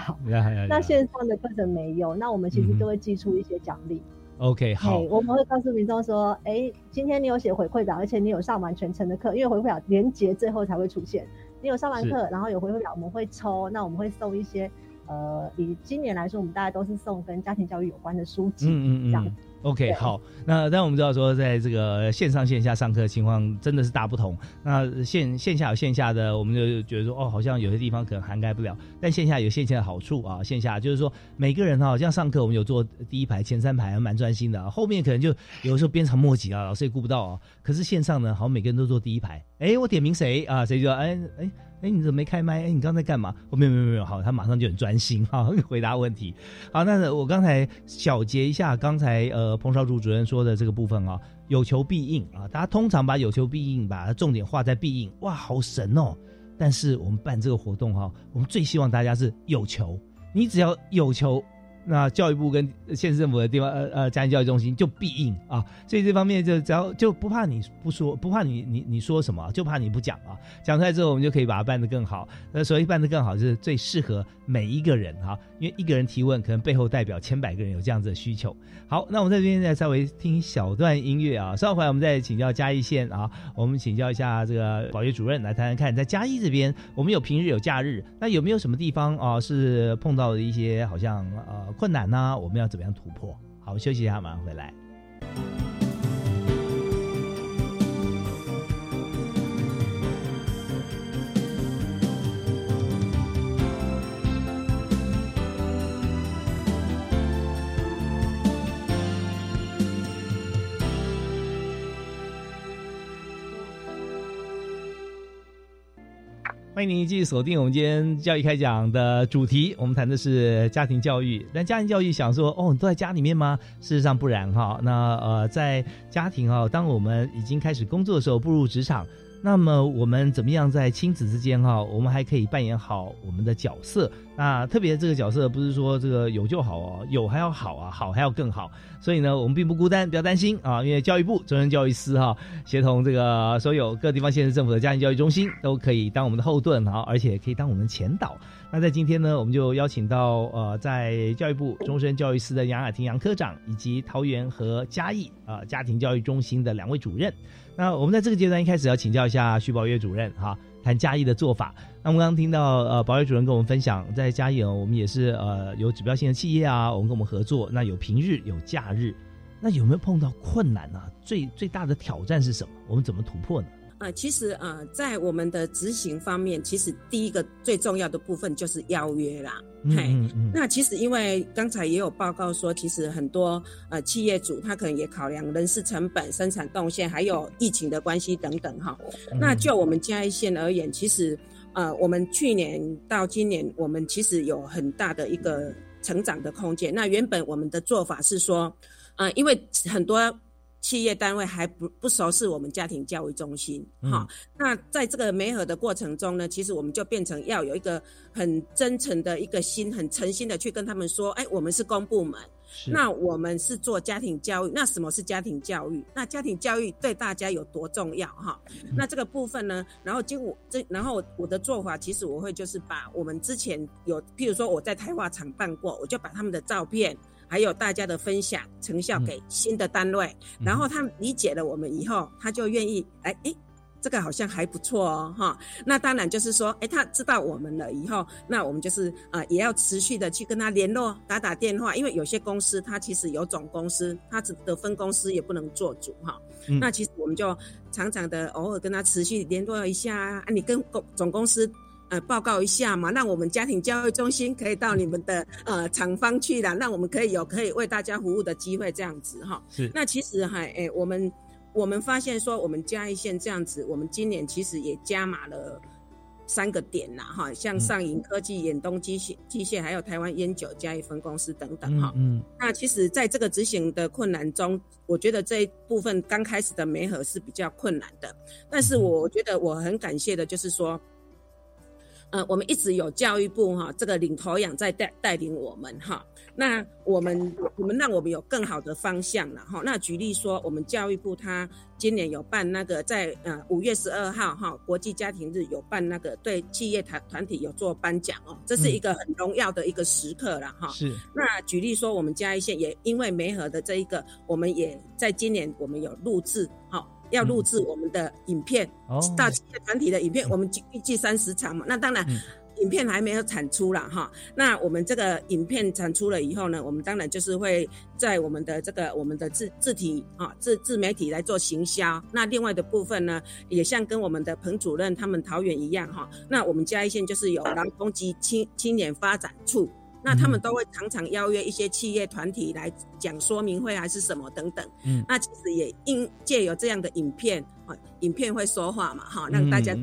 那线上的课程没有，那我们其实就会寄出一些奖励。OK，好，我们会告诉民众说，哎，今天你有写回馈表，而且你有上完全程的课，因为回馈表连结最后才会出现。你有上完课，然后有回馈表，我们会抽，那我们会送一些，呃，以今年来说，我们大家都是送跟家庭教育有关的书籍，嗯嗯这样。OK，好，那但我们知道说，在这个线上线下上课情况真的是大不同。那线线下有线下的，我们就觉得说，哦，好像有些地方可能涵盖不了。但线下有线下的好处啊，线下就是说每个人哈，像上课我们有坐第一排、前三排，还蛮专心的。后面可能就有的时候鞭长莫及啊，老师也顾不到啊。可是线上呢，好像每个人都坐第一排。哎，我点名谁啊？谁就哎哎。哎，你怎么没开麦？哎，你刚才干嘛？哦，没有没有没有，好，他马上就很专心哈，回答问题。好，那我刚才小结一下刚才呃彭少柱主任说的这个部分啊，有求必应啊，大家通常把有求必应把它重点画在必应，哇，好神哦！但是我们办这个活动哈，我们最希望大家是有求，你只要有求。那教育部跟县政府的地方呃呃家庭教育中心就必应啊，所以这方面就只要就不怕你不说，不怕你你你说什么，就怕你不讲啊。讲出来之后，我们就可以把它办得更好。那所以办得更好，就是最适合每一个人哈，因为一个人提问，可能背后代表千百个人有这样子的需求。好，那我们在这边再稍微听一小段音乐啊，稍后回来我们再请教嘉义县啊，我们请教一下这个保育主任来谈谈看，在嘉义这边，我们有平日有假日，那有没有什么地方啊是碰到的一些好像呃。困难呢？我们要怎么样突破？好，休息一下，马上回来。欢迎您继续锁定我们今天教育开讲的主题，我们谈的是家庭教育。但家庭教育想说，哦，你都在家里面吗？事实上不然哈。那呃，在家庭哈，当我们已经开始工作的时候，步入职场。那么我们怎么样在亲子之间哈，我们还可以扮演好我们的角色？那特别这个角色不是说这个有就好哦，有还要好啊，好还要更好。所以呢，我们并不孤单，不要担心啊，因为教育部中央教育司哈，协同这个所有各地方县市政府的家庭教育中心，都可以当我们的后盾哈，而且可以当我们前导。那在今天呢，我们就邀请到呃，在教育部终身教育司的杨雅婷杨科长，以及桃园和嘉义啊家庭教育中心的两位主任。那我们在这个阶段一开始要请教一下徐宝月主任哈，谈嘉义的做法。那我们刚刚听到呃宝月主任跟我们分享，在嘉义我们也是呃有指标性的企业啊，我们跟我们合作，那有平日有假日，那有没有碰到困难呢？最最大的挑战是什么？我们怎么突破呢？啊，其实啊，在我们的执行方面，其实第一个最重要的部分就是邀约啦。嘿，那其实因为刚才也有报告说，其实很多呃企业主他可能也考量人事成本、生产动线，还有疫情的关系等等哈。那就我们嘉义县而言，其实呃，我们去年到今年，我们其实有很大的一个成长的空间。那原本我们的做法是说，呃，因为很多。企业单位还不不熟悉我们家庭教育中心，哈、嗯那在这个媒合的过程中呢，其实我们就变成要有一个很真诚的一个心，很诚心的去跟他们说，哎，我们是公部门，是那我们是做家庭教育，那什么是家庭教育？那家庭教育对大家有多重要哈？那这个部分呢，然后经我这，然后我的做法，其实我会就是把我们之前有，譬如说我在台化厂办过，我就把他们的照片。还有大家的分享成效给新的单位，然后他理解了我们以后，他就愿意哎诶这个好像还不错哦，哈。那当然就是说，哎，他知道我们了以后，那我们就是呃，也要持续的去跟他联络，打打电话，因为有些公司它其实有总公司，它只的分公司也不能做主哈。嗯那其实我们就常常的偶尔跟他持续联络一下啊，啊你跟公总公司。呃，报告一下嘛，让我们家庭教育中心可以到你们的呃厂方去啦，让我们可以有可以为大家服务的机会，这样子哈。是那其实哈，哎、我们我们发现说，我们嘉义县这样子，我们今年其实也加码了三个点啦，哈，像上银科技、远东机械、机械，还有台湾烟酒嘉义分公司等等哈。嗯那其实，在这个执行的困难中，我觉得这一部分刚开始的媒合是比较困难的，但是我觉得我很感谢的就是说。呃，我们一直有教育部哈这个领头羊在带带领我们哈，那我们我们让我们有更好的方向了哈。那举例说，我们教育部它今年有办那个在呃五月十二号哈国际家庭日有办那个对企业团团体有做颁奖哦，这是一个很荣耀的一个时刻了哈。是那举例说，我们嘉义县也因为梅河的这一个，我们也在今年我们有录制，好、要录制我们的影片，哦大企业团体的影片，我们预计三十场嘛。那当然，影片还没有产出了，哈。那我们这个影片产出了以后呢，我们当然就是会在我们的这个我们的自自体啊自自媒体来做行销。那另外的部分呢，也像跟我们的彭主任他们桃园一样哈。那我们嘉义县就是有劳工及青青年发展处。那他们都会常常邀约一些企业团体来讲说明会还是什么等等，嗯。那其实也应借有这样的影片啊，影片会说话嘛哈，让大家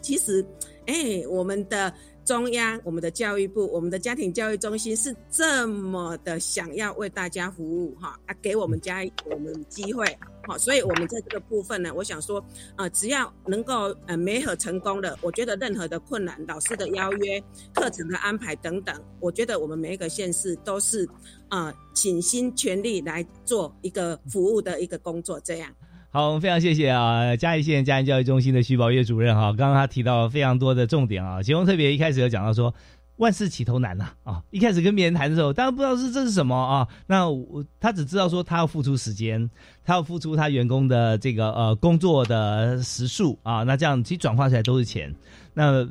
其实，哎，我们的中央、我们的教育部、我们的家庭教育中心是这么的想要为大家服务哈啊，给我们家我们机会。好，所以我们在这个部分呢，我想说，啊，只要能够呃媒合成功的，我觉得任何的困难、老师的邀约、课程的安排等等，我觉得我们每一个县市都是啊倾心全力来做一个服务的一个工作，这样。好，我们非常谢谢啊，嘉义县家庭教育中心的徐宝月主任哈，刚刚他提到非常多的重点啊，其中特别一开始有讲到说。万事起头难呐啊！一开始跟别人谈的时候，当然不知道是这是什么啊。那我他只知道说他要付出时间，他要付出他员工的这个呃工作的时数啊。那这样其实转化起来都是钱。那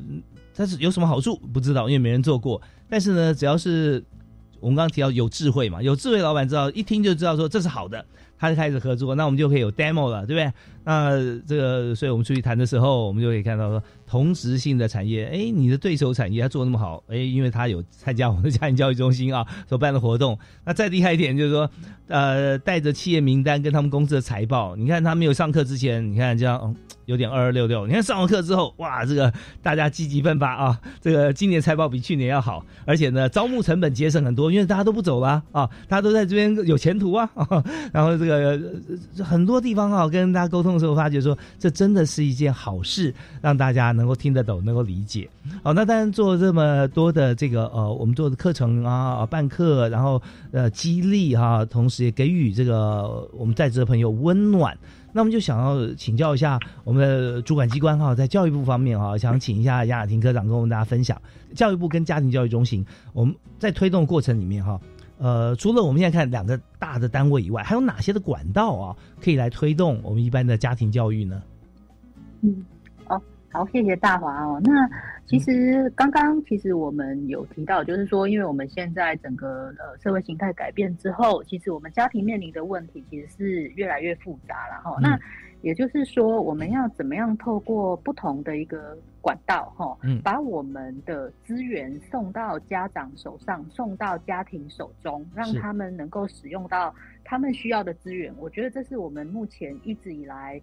但是有什么好处不知道，因为没人做过。但是呢，只要是我们刚刚提到有智慧嘛，有智慧老板知道一听就知道说这是好的，他就开始合作，那我们就可以有 demo 了，对不对？那这个，所以我们出去谈的时候，我们就可以看到说，同质性的产业，哎，你的对手产业他做那么好，哎，因为他有参加我们的家庭教育中心啊 所办的活动。那再厉害一点，就是说，呃，带着企业名单跟他们公司的财报，你看他没有上课之前，你看这样。嗯有点二二六六，你看上完课之后，哇，这个大家积极奋发啊！这个今年财报比去年要好，而且呢，招募成本节省很多，因为大家都不走了啊，大家都在这边有前途啊。啊 然后这个很多地方啊，跟大家沟通的时候，发觉说这真的是一件好事，让大家能够听得懂，能够理解。好，那当然做这么多的这个呃，我们做的课程啊，办课，然后呃激励哈、同时也给予这个我们在职的朋友温暖。那我们就想要请教一下我们的主管机关哈，在教育部方面哈，想请一下雅雅婷科长跟我们大家分享，教育部跟家庭教育中心，我们在推动过程里面哈，呃，除了我们现在看两个大的单位以外，还有哪些的管道啊，可以来推动我们一般的家庭教育呢？嗯，好，谢谢大华哦。那其实刚刚其实我们有提到，就是说，因为我们现在整个呃社会形态改变之后，其实我们家庭面临的问题其实是越来越复杂了哈。嗯那也就是说，我们要怎么样透过不同的一个管道哈，嗯把我们的资源送到家长手上，送到家庭手中，让他们能够使用到他们需要的资源。我觉得这是我们目前一直以来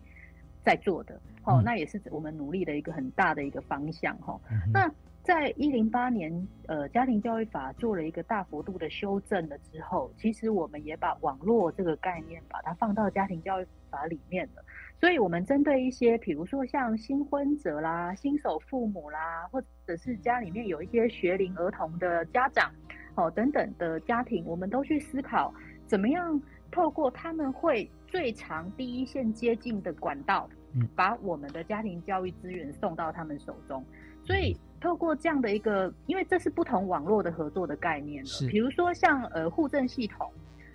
在做的，哦，嗯那也是我们努力的一个很大的一个方向哈。嗯那在一零八年，呃，家庭教育法做了一个大幅度的修正了之后，其实我们也把网络这个概念把它放到家庭教育法里面了。所以，我们针对一些，比如说像新婚者啦、新手父母啦，或者是家里面有一些学龄儿童的家长，哦等等的家庭，我们都去思考怎么样透过他们会最长第一线接近的管道，把我们的家庭教育资源送到他们手中。所以。透过这样的一个，因为这是不同网络的合作的概念是，比如说像呃户政系统，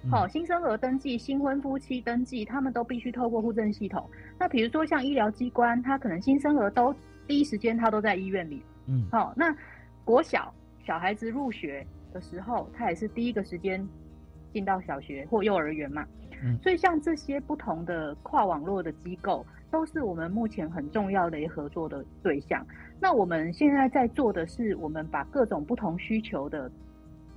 好新生儿登记、新婚夫妻登记，他们都必须透过户政系统。那比如说像医疗机关，他可能新生儿都第一时间他都在医院里，嗯，好，那国小小孩子入学的时候，他也是第一个时间进到小学或幼儿园嘛，嗯，所以像这些不同的跨网络的机构。都是我们目前很重要的一合作的对象。那我们现在在做的是，我们把各种不同需求的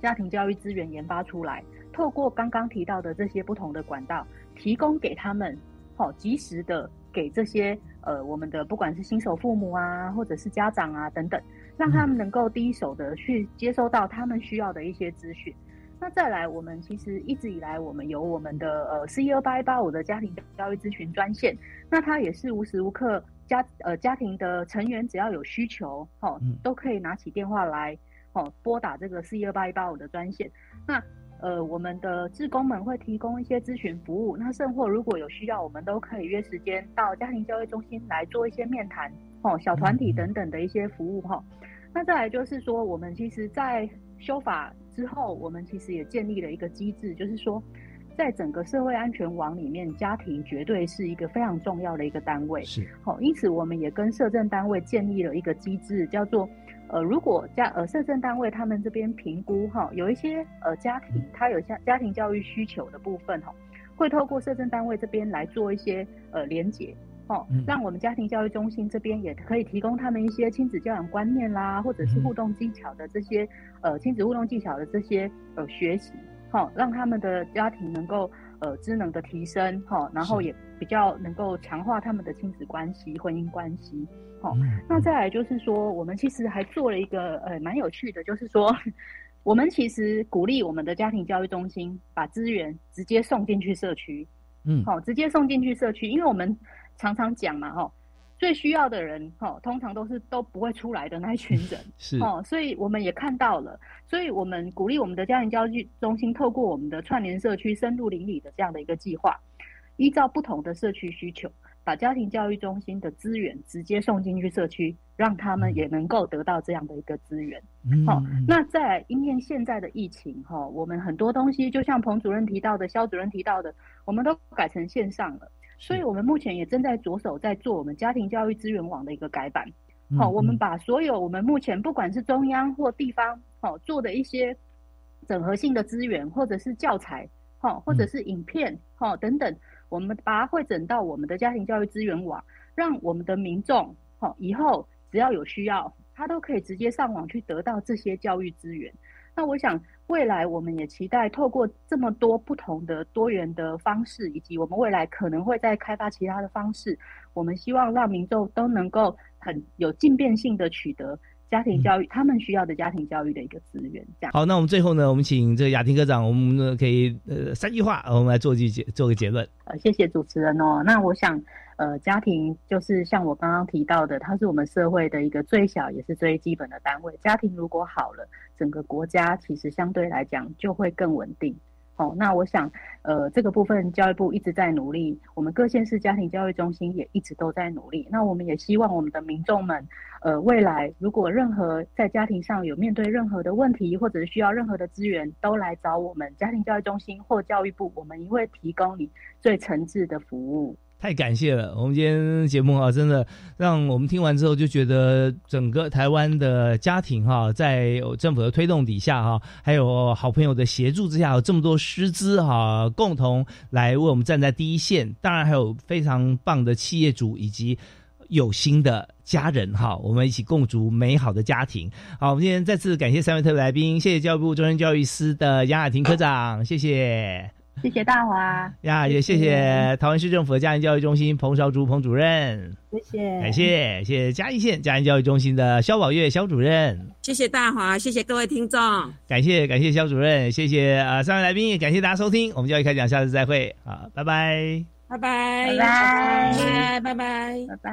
家庭教育资源研发出来，透过刚刚提到的这些不同的管道，提供给他们，好及时的给这些呃我们的不管是新手父母啊，或者是家长啊等等，让他们能够第一手的去接收到他们需要的一些资讯。那再来，我们其实一直以来，我们有我们的呃四一二八一八五的家庭教育咨询专线，那它也是无时无刻家呃家庭的成员只要有需求，哦，都可以拿起电话来，哦，拨打这个四一二八一八五的专线。那呃，我们的志工们会提供一些咨询服务，那甚或如果有需要，我们都可以约时间到家庭教育中心来做一些面谈，哦，小团体等等的一些服务哈。那再来就是说，我们其实，在修法之后，我们其实也建立了一个机制，就是说，在整个社会安全网里面，家庭绝对是一个非常重要的一个单位。是，好，因此我们也跟社政单位建立了一个机制，叫做，呃，如果家呃社政单位他们这边评估哈，有一些呃家庭他有家家庭教育需求的部分哈，会透过社政单位这边来做一些呃连结。哦，让我们家庭教育中心这边也可以提供他们一些亲子教养观念啦，或者是互动技巧的这些呃亲子互动技巧的这些呃学习，哈，让他们的家庭能够呃智能的提升，哈，然后也比较能够强化他们的亲子关系、婚姻关系，哈。那再来就是说，我们其实还做了一个呃蛮有趣的，就是说，我们其实鼓励我们的家庭教育中心把资源直接送进去社区，嗯，好，直接送进去社区，因为我们。常常讲嘛，哈，最需要的人，哈，通常都是都不会出来的那一群人，是哦，所以我们也看到了，所以我们鼓励我们的家庭教育中心，透过我们的串联社区、深入邻里的这样的一个计划，依照不同的社区需求，把家庭教育中心的资源直接送进去社区，让他们也能够得到这样的一个资源。好，那在因应现在的疫情，哈，我们很多东西，就像彭主任提到的，肖主任提到的，我们都改成线上了。所以，我们目前也正在着手在做我们家庭教育资源网的一个改版。好，我们把所有我们目前不管是中央或地方，好做的一些整合性的资源，或者是教材，好，或者是影片，好等等，我们把它汇整到我们的家庭教育资源网，让我们的民众，好以后只要有需要，他都可以直接上网去得到这些教育资源。那我想。未来我们也期待透过这么多不同的多元的方式，以及我们未来可能会再开发其他的方式，我们希望让民众都能够很有进变性的取得家庭教育他们需要的家庭教育的一个资源。这样好，那我们最后呢，我们请这个雅婷科长，我们呢可以呃三句话，我们来做句结做个结论。呃，谢谢主持人哦。那我想。呃，家庭就是像我刚刚提到的，它是我们社会的一个最小也是最基本的单位。家庭如果好了，整个国家其实相对来讲就会更稳定。哦，那我想，呃，这个部分教育部一直在努力，我们各县市家庭教育中心也一直都在努力。那我们也希望我们的民众们，呃，未来如果任何在家庭上有面对任何的问题，或者是需要任何的资源，都来找我们家庭教育中心或教育部，我们也会提供你最诚挚的服务。太感谢了！我们今天节目啊，真的让我们听完之后就觉得，整个台湾的家庭哈，在政府的推动底下哈，还有好朋友的协助之下，有这么多师资哈，共同来为我们站在第一线。当然还有非常棒的企业主以及有心的家人哈，我们一起共筑美好的家庭。好，我们今天再次感谢三位特别来宾，谢谢教育部终身教育司的杨雅婷科长，谢谢。谢谢大华。呀，也谢谢桃园市政府的家庭教育中心彭少竹彭主任，谢谢，感谢谢谢嘉义县家庭教育中心的肖宝月肖主任，谢谢大华，谢谢各位听众，感谢感谢肖主任，谢谢啊三位来宾，也感谢大家收听，我们教育开讲，下次再会，好，拜拜，拜拜，拜拜，拜拜，拜拜，拜拜。